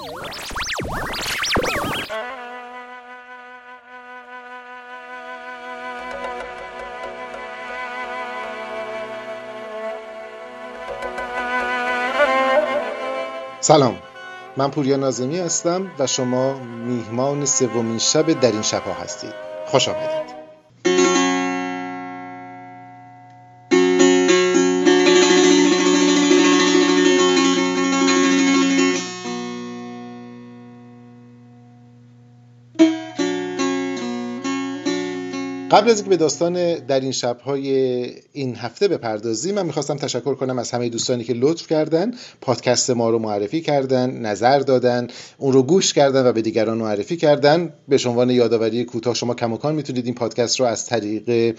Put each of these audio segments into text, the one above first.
سلام. من پوریا نازمی هستم و شما میهمان سومین شب در این شبها هستید. خوش آمدید. قبل از اینکه به داستان در این شبهای این هفته بپردازیم من می‌خواستم تشکر کنم از همه دوستانی که لطف کردن پادکست ما رو معرفی کردن نظر دادن اون رو گوش کردن و به دیگران معرفی کردن. به عنوان یادآوری کوتاه شما کماکان می‌تونید این پادکست رو از طریق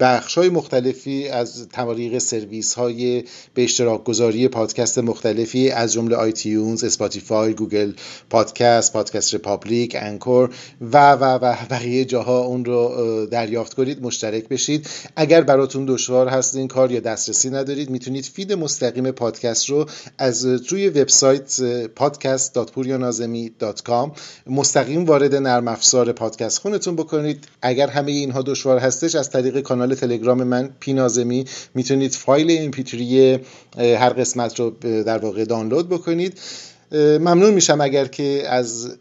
بخش های مختلفی از طریق سرویس های به اشتراک گذاری پادکست مختلفی از جمله iTunes Spotify Google Podcast Podcast Republic Anchor و و و بقیه جاها اون رو دریافت کنید مشترک بشید. اگر براتون دشوار هست این کار یا دسترسی ندارید می‌تونید feed مستقیم پادکست رو از روی وبسایت podcast.puryanazemi.com مستقیم وارد نرم افزار پادکست خونتون بکنید. اگر همه اینها دشوار هستش از طریق کانال تلگرام من pnazemi می‌تونید فایل mp3 هر قسمت رو در واقع دانلود بکنید. ممنون میشم اگر که از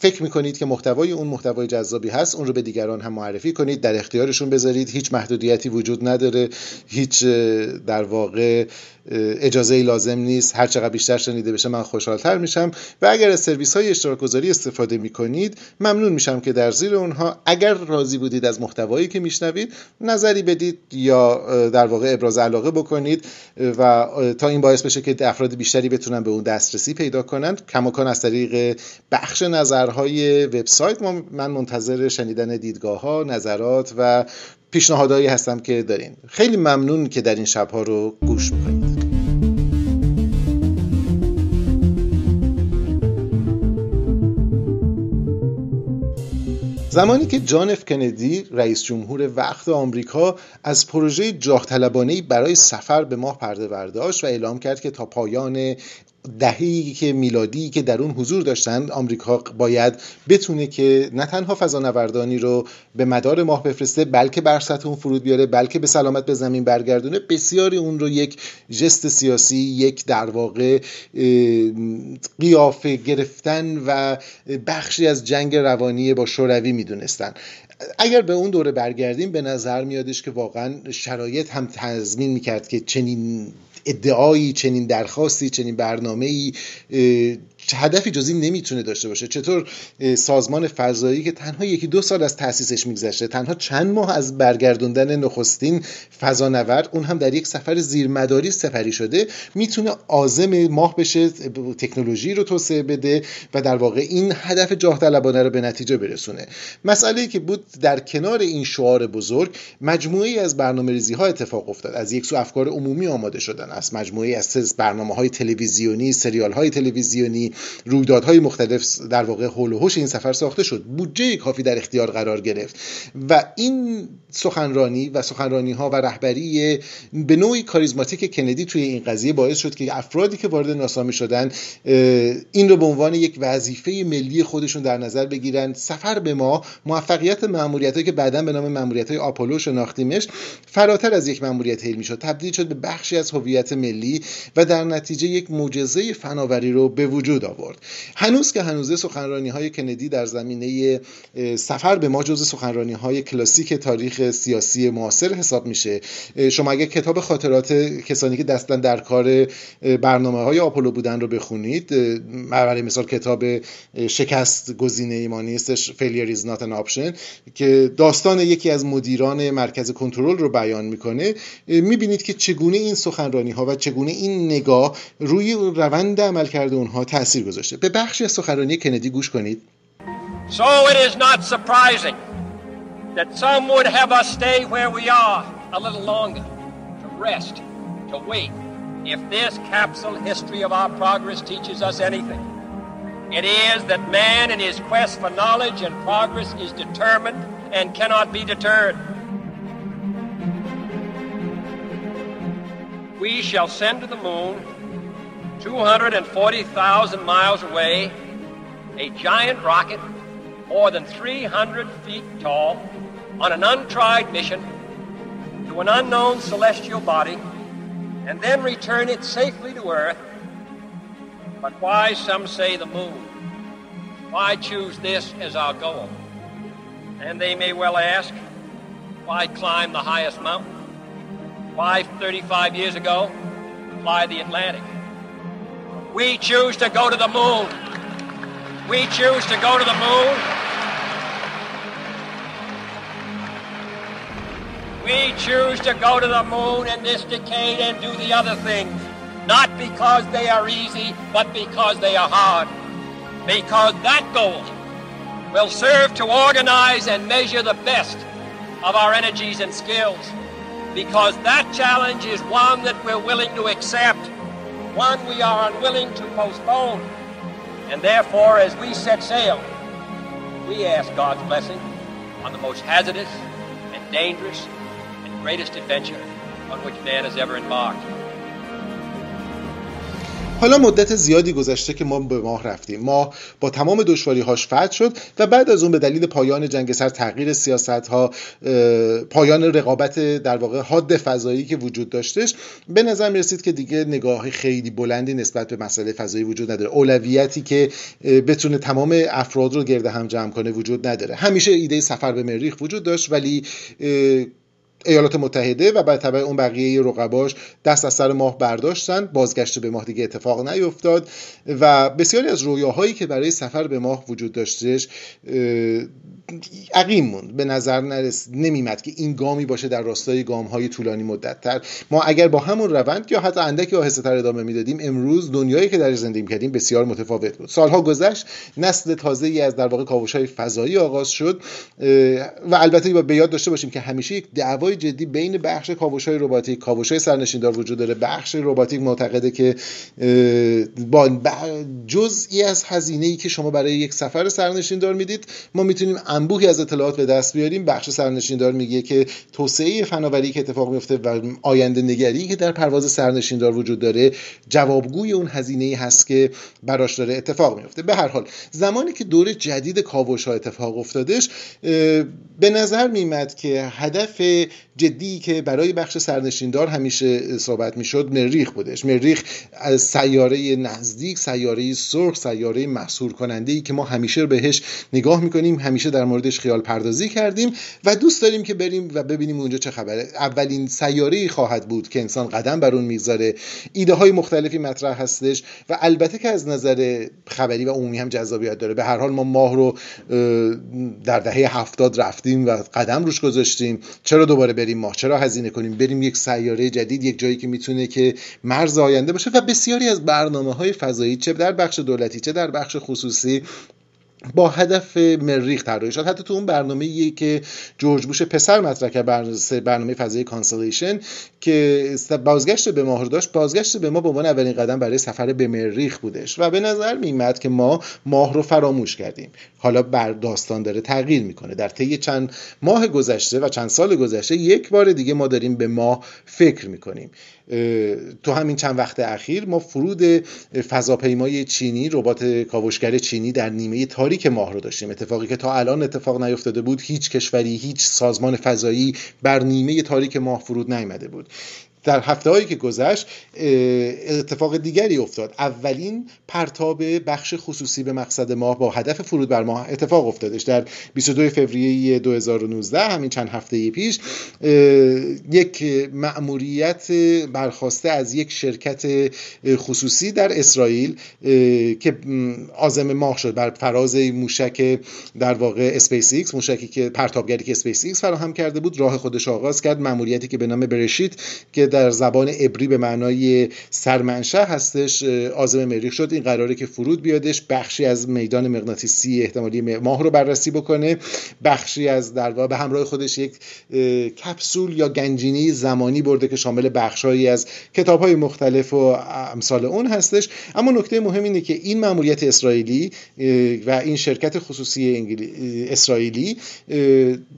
فکر می‌کنید که محتوای اون محتوای جذابی هست اون رو به دیگران هم معرفی کنید در اختیارشون بذارید. هیچ محدودیتی وجود نداره. هیچ در واقع اجازه ای لازم نیست. هر چقدر بیشتر شنیده بشه من خوشحالتر میشم. و اگر از سرویس های اشتراک گذاری استفاده می‌کنید ممنون میشم که در زیر اونها اگر راضی بودید از محتوایی که میشنوید نظری بدید یا در واقع ابراز علاقه بکنید و تا این باعث بشه که افراد بیشتری بتونن به اون دسترسی پیدا کنند کماکان از طریق بخش نظرهای وبسایت. من منتظر شنیدن دیدگاه ها نظرات و پیشنهادهایی هستم که دارین. خیلی ممنون که در این شبها رو گوش می‌کنید. زمانی که جان اف کندی رئیس جمهور وقت آمریکا از پروژه جاه برای سفر به ماه پرده برداشت و اعلام کرد که تا پایان دهه‌ای که میلادی که در اون حضور داشتند آمریکا باید بتونه که نه تنها فضانوردانی رو به مدار ماه بفرسته بلکه بر سطح اون فرود بیاره بلکه به سلامت به زمین برگردونه. بسیاری اون رو یک جست سیاسی یک در واقع قیافه گرفتن و بخشی از جنگ روانی با شوروی می‌دونستن. اگر به اون دوره برگردیم به نظر میادش که واقعا شرایط هم تضمین می‌کرد که چنین ادعایی چنین درخواستی چنین برنامه ای هدفی جزی نمی‌تونه داشته باشه. چطور سازمان فضایی که تنها یکی دو سال از تاسیسش میگذشته تنها چند ماه از برگردوندن نخستین فضانورد اون هم در یک سفر زیرمداری سفری شده می‌تونه عازم ماه بشه تکنولوژی رو توسعه بده و در واقع این هدف جاه طلبانه رو به نتیجه برسونه. مسئله که بود در کنار این شعار بزرگ مجموعی از برنامه ریزی ها اتفاق افتاد. از یک سو افکار عمومی آماده شدن از مجموعی از برنامه های تلویزیونی سریال های تلویزیونی رویدادهای مختلف در واقع حول و این سفر ساخته شد. بودجه کافی در اختیار قرار گرفت و این سخنرانی و سخنرانی ها و رهبری به نوعی کاریزماتیک کندی توی این قضیه باعث شد که افرادی که وارد ناسا می شدن این رو به عنوان یک وظیفه ملی خودشون در نظر بگیرن. سفر به ما موفقیت ماموریت که بعدا به نام ماموریت های آپولو شناختیمش فراتر از یک ماموریت علمی شد تبدیل شد به بخشی از هویت ملی و در نتیجه یک معجزه فناوری رو به وجود آورد. هنوز که هنوزه سخنرانی های کندی در زمینه سفر به ما جز سخنرانی های کلاسیک تاریخ سیاسی معاصر حساب میشه. شما اگر کتاب خاطرات کسانی که دستن در کار برنامه های آپولو بودن رو بخونید برای مثال کتاب شکست گزینه ایمانی استش failure is not an option که داستان یکی از مدیران مرکز کنترل رو بیان می‌کنه می‌بینید که چگونه این سخنرانی ها و چگونه این نگاه روی روند عمل کرده اونها تاثیر تاثیر گذاشته به بخشی از سخنرانی کندی گوش کنید So it is not surprising that some would have us stay where we are a little longer to rest to wait if this capsule history of our progress teaches us anything it is that man in his quest for knowledge and progress is determined and cannot be deterred we shall send to the moon 240,000 miles away, a giant rocket more than 300 feet tall on an untried mission to an unknown celestial body and then return it safely to Earth. But why, some say, the moon? Why choose this as our goal? And they may well ask, why climb the highest mountain? Why, 35 years ago, fly the Atlantic? We choose to go to the moon. We choose to go to the moon. We choose to go to the moon in this decade and do the other things, not because they are easy, but because they are hard. Because that goal will serve to organize and measure the best of our energies and skills. Because that challenge is one that we're willing to accept, one we are unwilling to postpone. And therefore, as we set sail, we ask God's blessing on the most hazardous and dangerous and greatest adventure on which man has ever embarked. حالا مدت زیادی گذشته که ما به ماه رفتیم. ماه با تمام دشواری هاش فتح شد و بعد از اون به دلیل پایان جنگ سر تغییر سیاست ها پایان رقابت در واقع حاد فضایی که وجود داشتش به نظر می رسید که دیگه نگاه خیلی بلندی نسبت به مسئله فضایی وجود نداره. اولویتی که بتونه تمام افراد رو گرد هم جمع کنه وجود نداره. همیشه ایده سفر به مریخ وجود داشت ولی ایالات متحده و به تبع اون بقیه رقباش دست از سر ماه برداشتن بازگشت به ماه دیگه اتفاق نیفتاد و بسیاری از رویاهایی که برای سفر به ماه وجود داشتش عقیم موند. به نظر نرس نمیمد که این گامی باشه در راستای گام های طولانی مدت تر ما اگر با همون روند یا حتی اندکی آهسته تر ادامه می‌دادیم امروز دنیایی که در زندگی کردیم بسیار متفاوت بود. سالها گذشت نسل تازه ای از در واقع کاوش های فضایی آغاز شد و البته با به یاد داشته باشیم که همیشه یک دعوای جدی بین بخش کاوش های رباتیک کاوش های سرنشیندار وجود داره بخش رباتیک معتقده که با جزئی از هزینه ای که شما برای یک سفر سرنشیندار می‌دید ما می‌تونیم انبوهی از اطلاعات به دست بیاریم. بخش سرنشیندار میگه که توسعه فناوری که اتفاق میفته و آینده نگری که در پرواز سرنشیندار وجود داره جوابگوی اون هزینه هست که براش داره اتفاق میفته به هر حال زمانی که دور جدید کاوش ها اتفاق افتادش به نظر میمد که هدف جدی که برای بخش سرنشیندار همیشه صحبت می‌شد مریخ بودش. مریخ از سیاره نزدیک سیاره سرخ سیاره محصور کننده ای که ما همیشه بهش نگاه می‌کنیم همیشه در موردش خیال پردازی کردیم و دوست داریم که بریم و ببینیم اونجا چه خبره. اولین سیاره خواهد بود که انسان قدم بر اون می‌ذاره ایده های مختلفی مطرح هستش و البته که از نظر خبری و عمومی هم جذابیت داره. به هر حال ما ماه رو در دهه هفتاد رفتیم و قدم روش گذاشتیم. چرا دوباره ماه. چرا هزینه کنیم؟ بریم یک سیاره جدید یک جایی که می‌تونه که مرز آینده باشه. و بسیاری از برنامه های فضایی چه در بخش دولتی چه در بخش خصوصی با هدف مریخ طراحی شد. حتی تو اون برنامه که جورج بوش پسر مطرح کرد برنامه فضایی Constellation که بازگشت به ماه داشت بازگشت به ماه به عنوان اولین قدم برای سفر به مریخ بودش و به نظر میمد که ما ماه رو فراموش کردیم. حالا بر داستان داره تغییر می‌کنه. در طی چند ماه گذشته و چند سال گذشته یک بار دیگه ما داریم به ماه فکر می‌کنیم. تو همین چند وقت اخیر ما فرود فضاپیمای چینی ربات کاوشگر چینی در نیمه تاریک ماه رو داشتیم. اتفاقی که تا الان اتفاق نیفتاده بود هیچ کشوری هیچ سازمان فضایی بر نیمه تاریک ماه فرود نیامده بود. در هفته هایی که گذشت اتفاق دیگری افتاد. اولین پرتاب بخش خصوصی به مقصد ماه با هدف فرود بر ماه اتفاق افتادش. در 22 فوریه 2019 همین چند هفته پیش یک مأموریت برخاسته از یک شرکت خصوصی در اسرائیل که عازم ماه شد بر فراز موشک در واقع اسپیس ایکس موشکی که پرتابگری که اسپیس ایکس فراهم کرده بود راه خودش آغاز کرد. مأموریتی که به نام برشیت که در زبان عبری به معنای سرمنشأ هستش عازم مریخ شد. این قراره که فرود بیادش بخشی از میدان مغناطیسی احتمالی ماه رو بررسی بکنه. بخشی از در به همراه خودش یک کپسول یا گنجینه زمانی برده که شامل بخشهایی از کتاب های مختلف و امثال اون هستش. اما نکته مهم اینه که این مأموریت اسرائیلی و این شرکت خصوصی اسرائیلی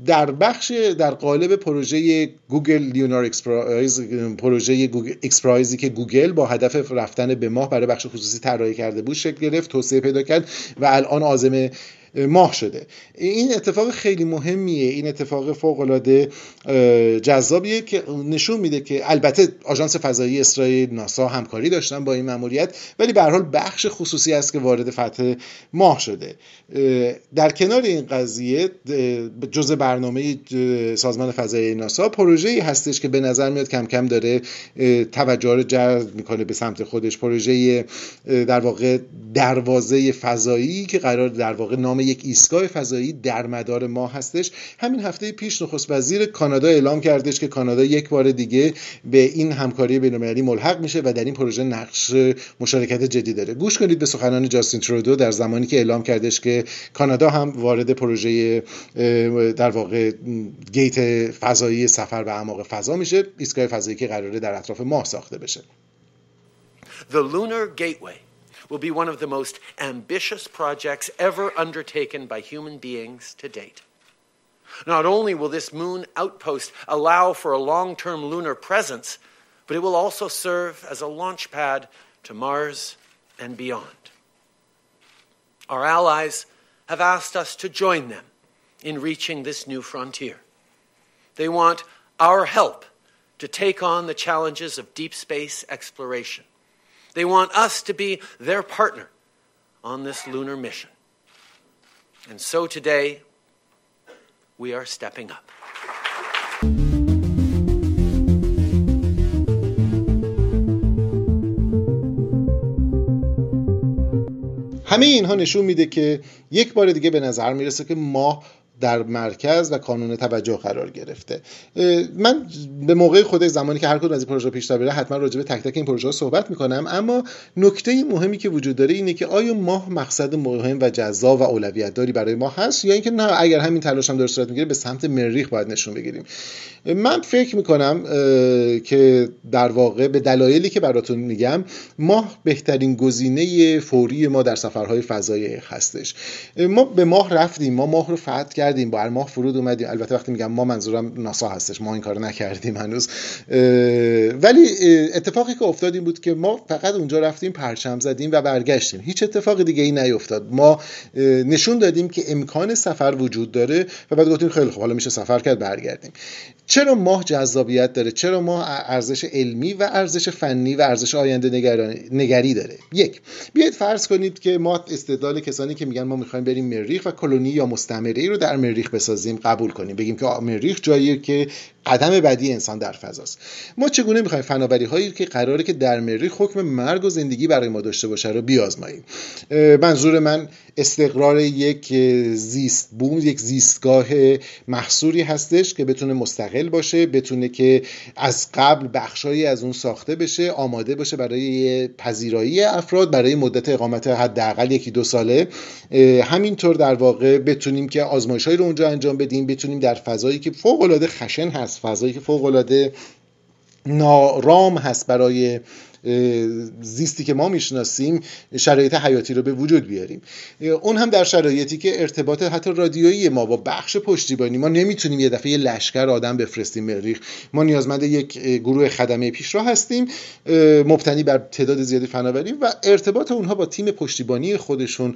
در بخش در قالب پروژه Google Lunar XPrize پروژه Google XPrize ی که گوگل با هدف رفتن به ماه برای بخش خصوصی طراحی کرده بود شکل گرفت توسعه پیدا کرد و الان عازم ماه شده. این اتفاق خیلی مهمیه. این اتفاق فوق العاده جذابیه که نشون میده که البته آژانس فضایی اسرائیل ناسا همکاری داشتن با این ماموریت ولی به حال بخش خصوصی است که وارد فتح ماه شده. در کنار این قضیه جزء برنامه سازمان فضایی ناسا پروژه‌ای هستش که به نظر میاد کم کم داره توجه رو جلب می‌کنه به سمت خودش. پروژه در واقع دروازه فضایی که قرار در واقع نام یک ایستگاه فضایی در مدار ماه هستش. همین هفته پیش نخست وزیر کانادا اعلام کردش که کانادا یک بار دیگه به این همکاری بین‌المللی ملحق میشه و در این پروژه نقش مشارکت جدی داره. گوش کنید به سخنان جاستین ترودو در زمانی که اعلام کردش که کانادا هم وارد پروژه در واقع گیت فضایی سفر به اعماق فضا میشه ایستگاه فضایی که قراره در اطراف ماه ساخته بشه. The Lunar Gateway. Will be one of the most ambitious projects ever undertaken by human beings to date. Not only will this moon outpost allow for a long term lunar presence, but it will also serve as a launch pad to Mars and beyond. Our allies have asked us to join them in reaching this new frontier. They want our help to take on the challenges of deep space exploration. They want us to be their partner on this lunar mission. And so today, we are stepping up. همه اینها نشون میده که یک بار دیگه به نظر میرسه که ماه در مرکز و کانون توجه قرار گرفته. من به موقع خود زمانی که هر کدوم از این پروژه پیش بره حتما راجع به تک تک این پروژه صحبت می‌کنم. اما نکته مهمی که وجود داره اینه که آیا ماه مقصد مهم و جذاب و اولویت داری برای ما هست یا اینکه نه اگر همین تلاش هم در صورت می‌گیره به سمت مریخ باید نشون بگیریم. من فکر می‌کنم که در واقع به دلایلی که براتون میگم ماه بهترین گزینه فوری ما در سفرهای فضایی هستش. ما به ماه رفتیم. ما ماه رو فتح کردیم با ماه فرود اومدیم. البته وقتی میگم ما منظورم ناسا هستش. ما این کارو نکردیم هنوز. ولی اتفاقی که افتاد این بود که ما فقط اونجا رفتیم پرچم زدیم و برگشتیم. هیچ اتفاق دیگه ای نیفتاد ما نشون دادیم که امکان سفر وجود داره و بعد گفتیم خیلی خوب حالا میشه سفر کرد برگردیم. چرا ماه جذابیت داره؟ چرا ماه ارزش علمی و ارزش فنی و ارزش آینده نگری داره؟ یک بیاید فرض کنید که ما استدلال کسانی که میگن ما می‌خوایم بریم مریخ و کلونی یا مستعمره ای رو در مریخ بسازیم قبول کنیم. بگیم که مریخ جاییه که قدم بعدی انسان در فضاست. ما چگونه می‌خوایم فناوری هایی که قراره که در مریخ حکم مرگ و زندگی برای ما داشته باشه رو بیازماییم؟ منظور من استقرار یک زیست بوم یک زیستگاه محصوری هستش که بتونه مستقل باشه بتونه که از قبل بخشایی از اون ساخته بشه آماده باشه برای پذیرایی افراد برای مدت اقامت حداقل یکی دو ساله. همینطور در واقع بتونیم که آزمایشهایی رو اونجا انجام بدیم بتونیم در فضایی که فوق العاده خشن هست فضایی که فوق العاده نارام هست برای زیستی که ما می‌شناسیم شرایط حیاتی رو به وجود بیاریم. اون هم در شرایطی که ارتباط حتی رادیویی ما با بخش پشتیبانی ما نمی‌تونیم یه دفعه یه لشکر آدم بفرستیم مریخ ما نیازمند یک گروه خدمه پیشرو هستیم مبتنی بر تعداد زیادی فناوری و ارتباط اونها با تیم پشتیبانی خودشون.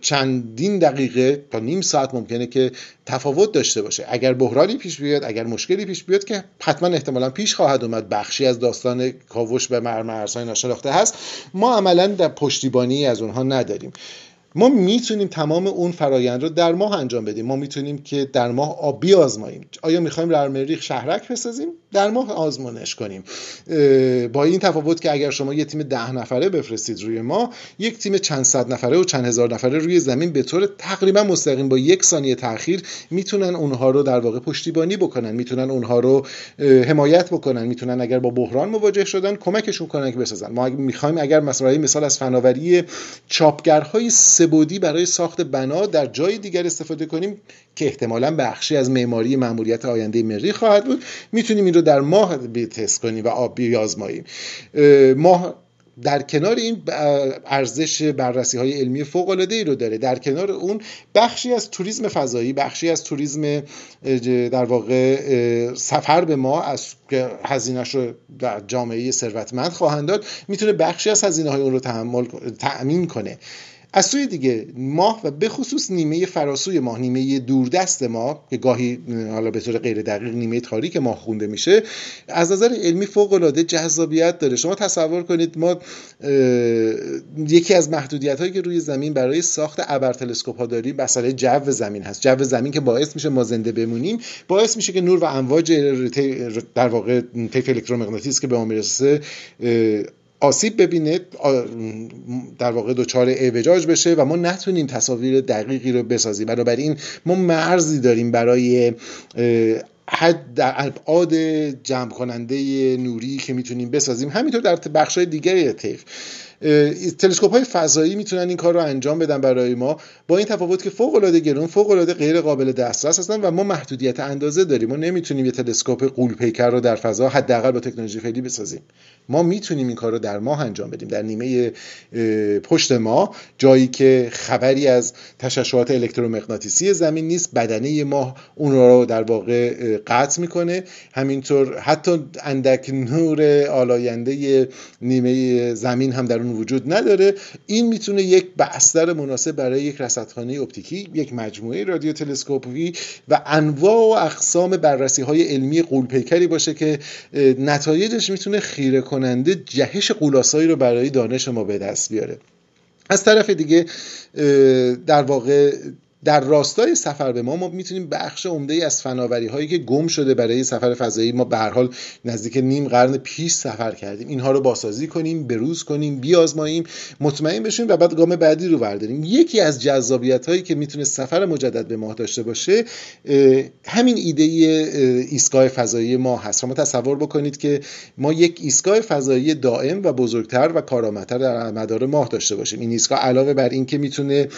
چندین دقیقه تا نیم ساعت ممکنه که تفاوت داشته باشه. اگر بحرانی پیش بیاد اگر مشکلی پیش بیاد که حتما احتمالا پیش خواهد اومد. بخشی از داستان کاوش مرمرزهای ناشناخته هست. ما عملا در پشتیبانی از اونها نداریم. ما می‌تونیم تمام اون فرایند رو در ماه انجام بدیم. ما می‌تونیم که در ماه آبی آزماییم آیا می‌خوایم در مریخ شهرک بسازیم؟ در ماه آزمایش کنیم. با این تفاوت که اگر شما یه تیم ده نفره بفرستید روی ما یک تیم چند صد نفره و چند هزار نفره روی زمین به طور تقریبا مستقیم با یک ثانیه تاخیر می‌تونن اونها رو در واقع پشتیبانی بکنن. می‌تونن اونها رو حمایت بکنن. می‌تونن اگر با بحران مواجه شدن کمکشون کنن که بسازن. ما می‌خوایم اگر مثلا مثال از فناوری چاپگرهای سبودی برای ساخت بنا در جای دیگر استفاده کنیم که احتمالا بخشی از معماری ماموریت آینده مریخ خواهد بود. می‌تونیم این رو در ماه تست کنیم و آب بیازماییم ماه در کنار این ارزش بررسی های علمی فوق العاده ای رو داره. در کنار اون بخشی از توریسم فضایی بخشی از توریسم در واقع سفر به ما از هزینهش رو در جامعه ثروتمند خواهند داد. می‌تونه بخشی از هزینه های اون رو تحمل تأمین کنه. از سوی دیگه ماه و به خصوص نیمه فراسوی ماه نیمه دوردست ما که گاهی حالا به طور غیر دقیق نیمه تاریک ماه خونده میشه از نظر علمی فوق العاده جذابیت داره. شما تصور کنید ما یکی از محدودیت هایی که روی زمین برای ساخت ابر تلسکوپ ها داریم مسئله جو زمین هست. جو زمین که باعث میشه ما زنده بمونیم باعث میشه که نور و امواج در واقع طیف الکترومغناطیس که به ما می‌رسه آسیب ببینه در واقع دچار اعوجاج بشه و ما نتونیم تصاویر دقیقی رو بسازیم. بنابراین ما مرزی داریم برای حد در ابعاد جمع کننده نوری که می‌تونیم بسازیم. همینطور در بخش های دیگه طیف تلسکوپ های فضایی می‌تونن این کار رو انجام بدن برای ما. با این تفاوت که فوق العاده گرون فوق العاده غیر قابل دسترس هستن و ما محدودیت اندازه داریم. ما نمی‌تونیم یه تلسکوپ قول پیکر رو در فضا حداقل با تکنولوژی فعلی بسازیم. ما می‌تونیم این کار رو در ماه انجام بدیم. در نیمه پشت ما جایی که خبری از تشعشعات الکترومغناطیسی زمین نیست بدنه ماه اون رو در واقع قطع می‌کنه. همینطور حتی اندک نور آلاینده نیمه زمین هم در اون وجود نداره. این می‌تونه یک بستر مناسب برای یک رصدخانه اپتیکی یک مجموعه رادیو تلسکوپی و انواع و اقسام بررسی های علمی قولپیکری باشه که نتایجش می‌تونه خیره کننده جهش قولاسایی رو برای دانش ما به دست بیاره. از طرف دیگه در واقع در راستای سفر به ما ما می‌تونیم بخش عمده ای از فناوری هایی که گم شده برای سفر فضایی ما به حال نزدیک نیم قرن پیش سفر کردیم. اینها رو بازسازی کنیم بروز کنیم بیازماییم مطمئن بشیم و بعد گام بعدی رو برداریم یکی از جذابیت هایی که می‌تونه سفر مجدد به ماه داشته باشه همین ایده ایستگاه فضایی ما هست. شما تصور بکنید که ما یک ایستگاه فضایی دائم و بزرگتر و کارآمدتر در مدار ماه داشته باشیم. این ایستگاه علاوه بر اینکه می‌تونه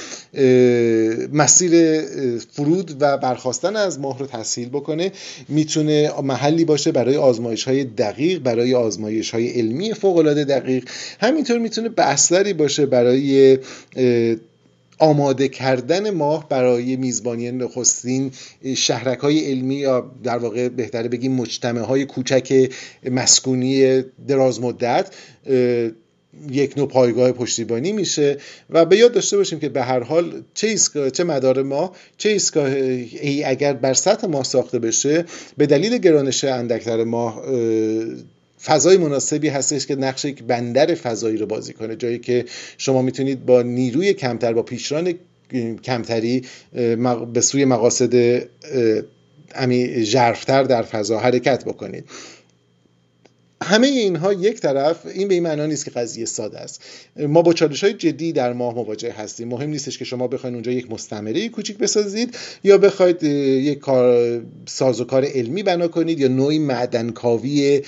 مسیر فرود و برخواستن از ماه رو تسهیل بکنه می‌تونه محلی باشه برای آزمایش های دقیق برای آزمایش های علمی فوق العاده دقیق. همینطور می‌تونه بستری باشه برای آماده کردن ماه برای میزبانی نخستین شهرک های علمی یا در واقع بهتره بگیم مجتمع های کوچک مسکونی دراز مدت یک نوع پایگاه پشتیبانی میشه و به یاد داشته باشیم که به هر حال چه چه مدار ما چه ایستگاه ای اگر بر سطح ماه ساخته بشه به دلیل گرانش اندکتر ماه فضای مناسبی هستش که نقش یک بندر فضایی رو بازی کنه. جایی که شما می‌تونید با نیروی کمتر با پیشران کمتری به سوی مقاصد امی جرفتر در فضا حرکت بکنید. همه اینها یک طرف این به این معنا نیست که قضیه ساده است. ما با چالش های جدی در ماه مواجه هستیم. مهم نیستش که شما بخواید اونجا یک مستمره کوچیک بسازید یا بخواید یک کار ساز و کار علمی بنا کنید یا نوعی معدنکاوی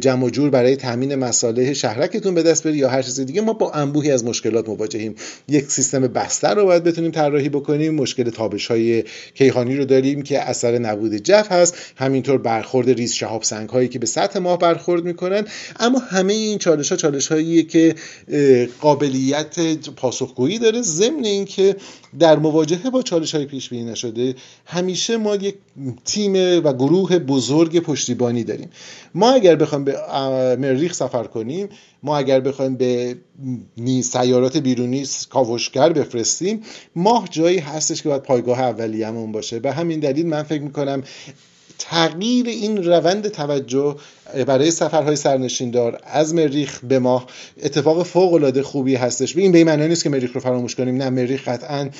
جمع جور برای تامین مصالح شهرکتون به دست برید یا هر چیز دیگه. ما با انبوهی از مشکلات مواجهیم. یک سیستم بستر رو باید بتونیم طراحی بکنیم. مشکل تابش های کیهانی رو داریم که اثر نبود جف هست. همینطور برخورد ریز شهاب سنگ هایی که به سطح ماه برخورد می‌کنن. اما همه این چالش ها چالش هایی که قابلیت پاسخگویی داره. ضمن اینکه در مواجهه با چالش های پیش بینی نشده همیشه ما یک تیم و گروه بزرگ پشتیبانی داریم. ما اگر بخوایم به مریخ سفر کنیم ما اگر بخوایم به سیارات بیرونی کاوشگر بفرستیم ماه جایی هستش که باید پایگاه اولیه‌مون باشه. به همین دلیل من فکر می‌کنم تغییر این روند توجه برای سفرهای سرنشیندار از مریخ به ماه اتفاق فوق العاده خوبی هستش. این به این معنی نیست که مریخ رو فراموش کنیم. نه مریخ قطعا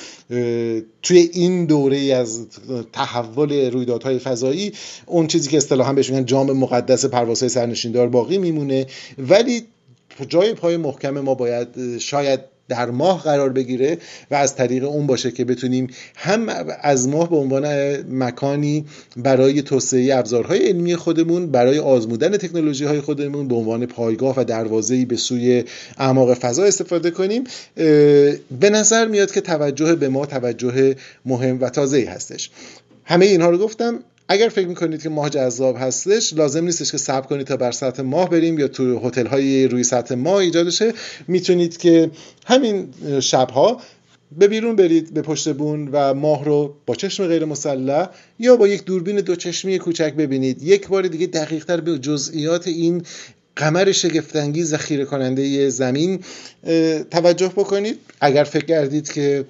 توی این دوره از تحول رویدادهای فضایی اون چیزی که اصطلاحا بهش میگن جام مقدس پروازهای سرنشیندار باقی میمونه. ولی جای پای محکم ما باید شاید در ماه قرار بگیره و از طریق اون باشه که بتونیم هم از ماه به عنوان مکانی برای توسعه ابزارهای علمی خودمون برای آزمودن تکنولوژی های خودمون به عنوان پایگاه و دروازه‌ای به سوی اعماق فضا استفاده کنیم به نظر میاد که توجه به ما توجه مهم و تازه‌ای هستش. همه اینها رو گفتم. اگر فکر می‌کنید که ماه جذاب هستش لازم نیستش که صبر کنید تا بر سطح ماه بریم یا تو هتل های روی سطح ماه ایجاد شه می‌تونید که همین شبها به بیرون برید به پشت بون و ماه رو با چشم غیر مسلح یا با یک دوربین دو چشمی کوچک ببینید. یک بار دیگه دقیقتر به جزئیات این قمر شگفتانگیز ذخیره کننده زمین توجه بکنید. اگر فکر کردید که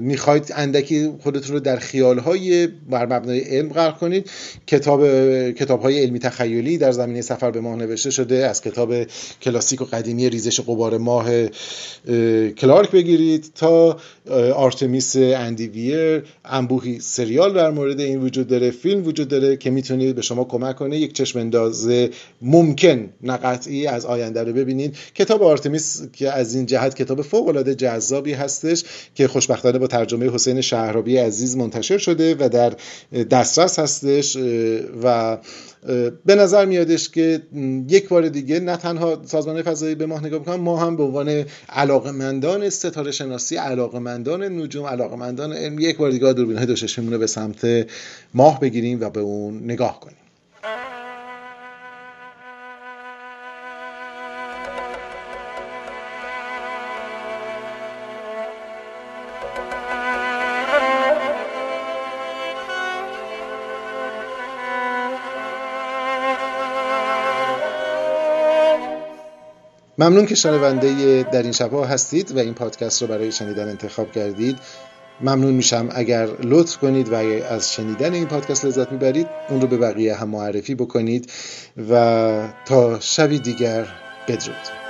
می‌خواید اندکی خودتون رو در خیالهای بر مبنای علم غرق کنید. کتاب کتاب های علمی تخیلی در زمینه سفر به ماه نوشته شده. از کتاب کلاسیک و قدیمی ریزش قبار ماه کلارک بگیرید تا آرتمیس اندیویر. انبوهی سریال در مورد این وجود داره. فیلم وجود داره که می‌تونید به شما کمک کنه. یک چشم اندازه ممکن نقطعی از آینده رو ببینید. کتاب آرتمیس که از این جهت کتاب فوق العاده جذابی هستش. که خوشبختانه با ترجمه حسین شهرابی عزیز منتشر شده و در دسترس هستش و به نظر میادش که یک بار دیگه نه تنها سازمان فضایی به ماه نگاه می‌کنن ما هم به عنوان علاقمندان ستاره شناسی علاقمندان نجوم علاقمندان علم یک بار دیگه دوربین های دو رو به سمت ماه بگیریم و به اون نگاه کنیم. ممنون که شنونده در این شبها هستید و این پادکست رو برای شنیدن انتخاب کردید. ممنون میشم اگر لطف کنید و از شنیدن این پادکست لذت می‌برید اون رو به بقیه هم معرفی بکنید و تا شبی دیگر بدرود.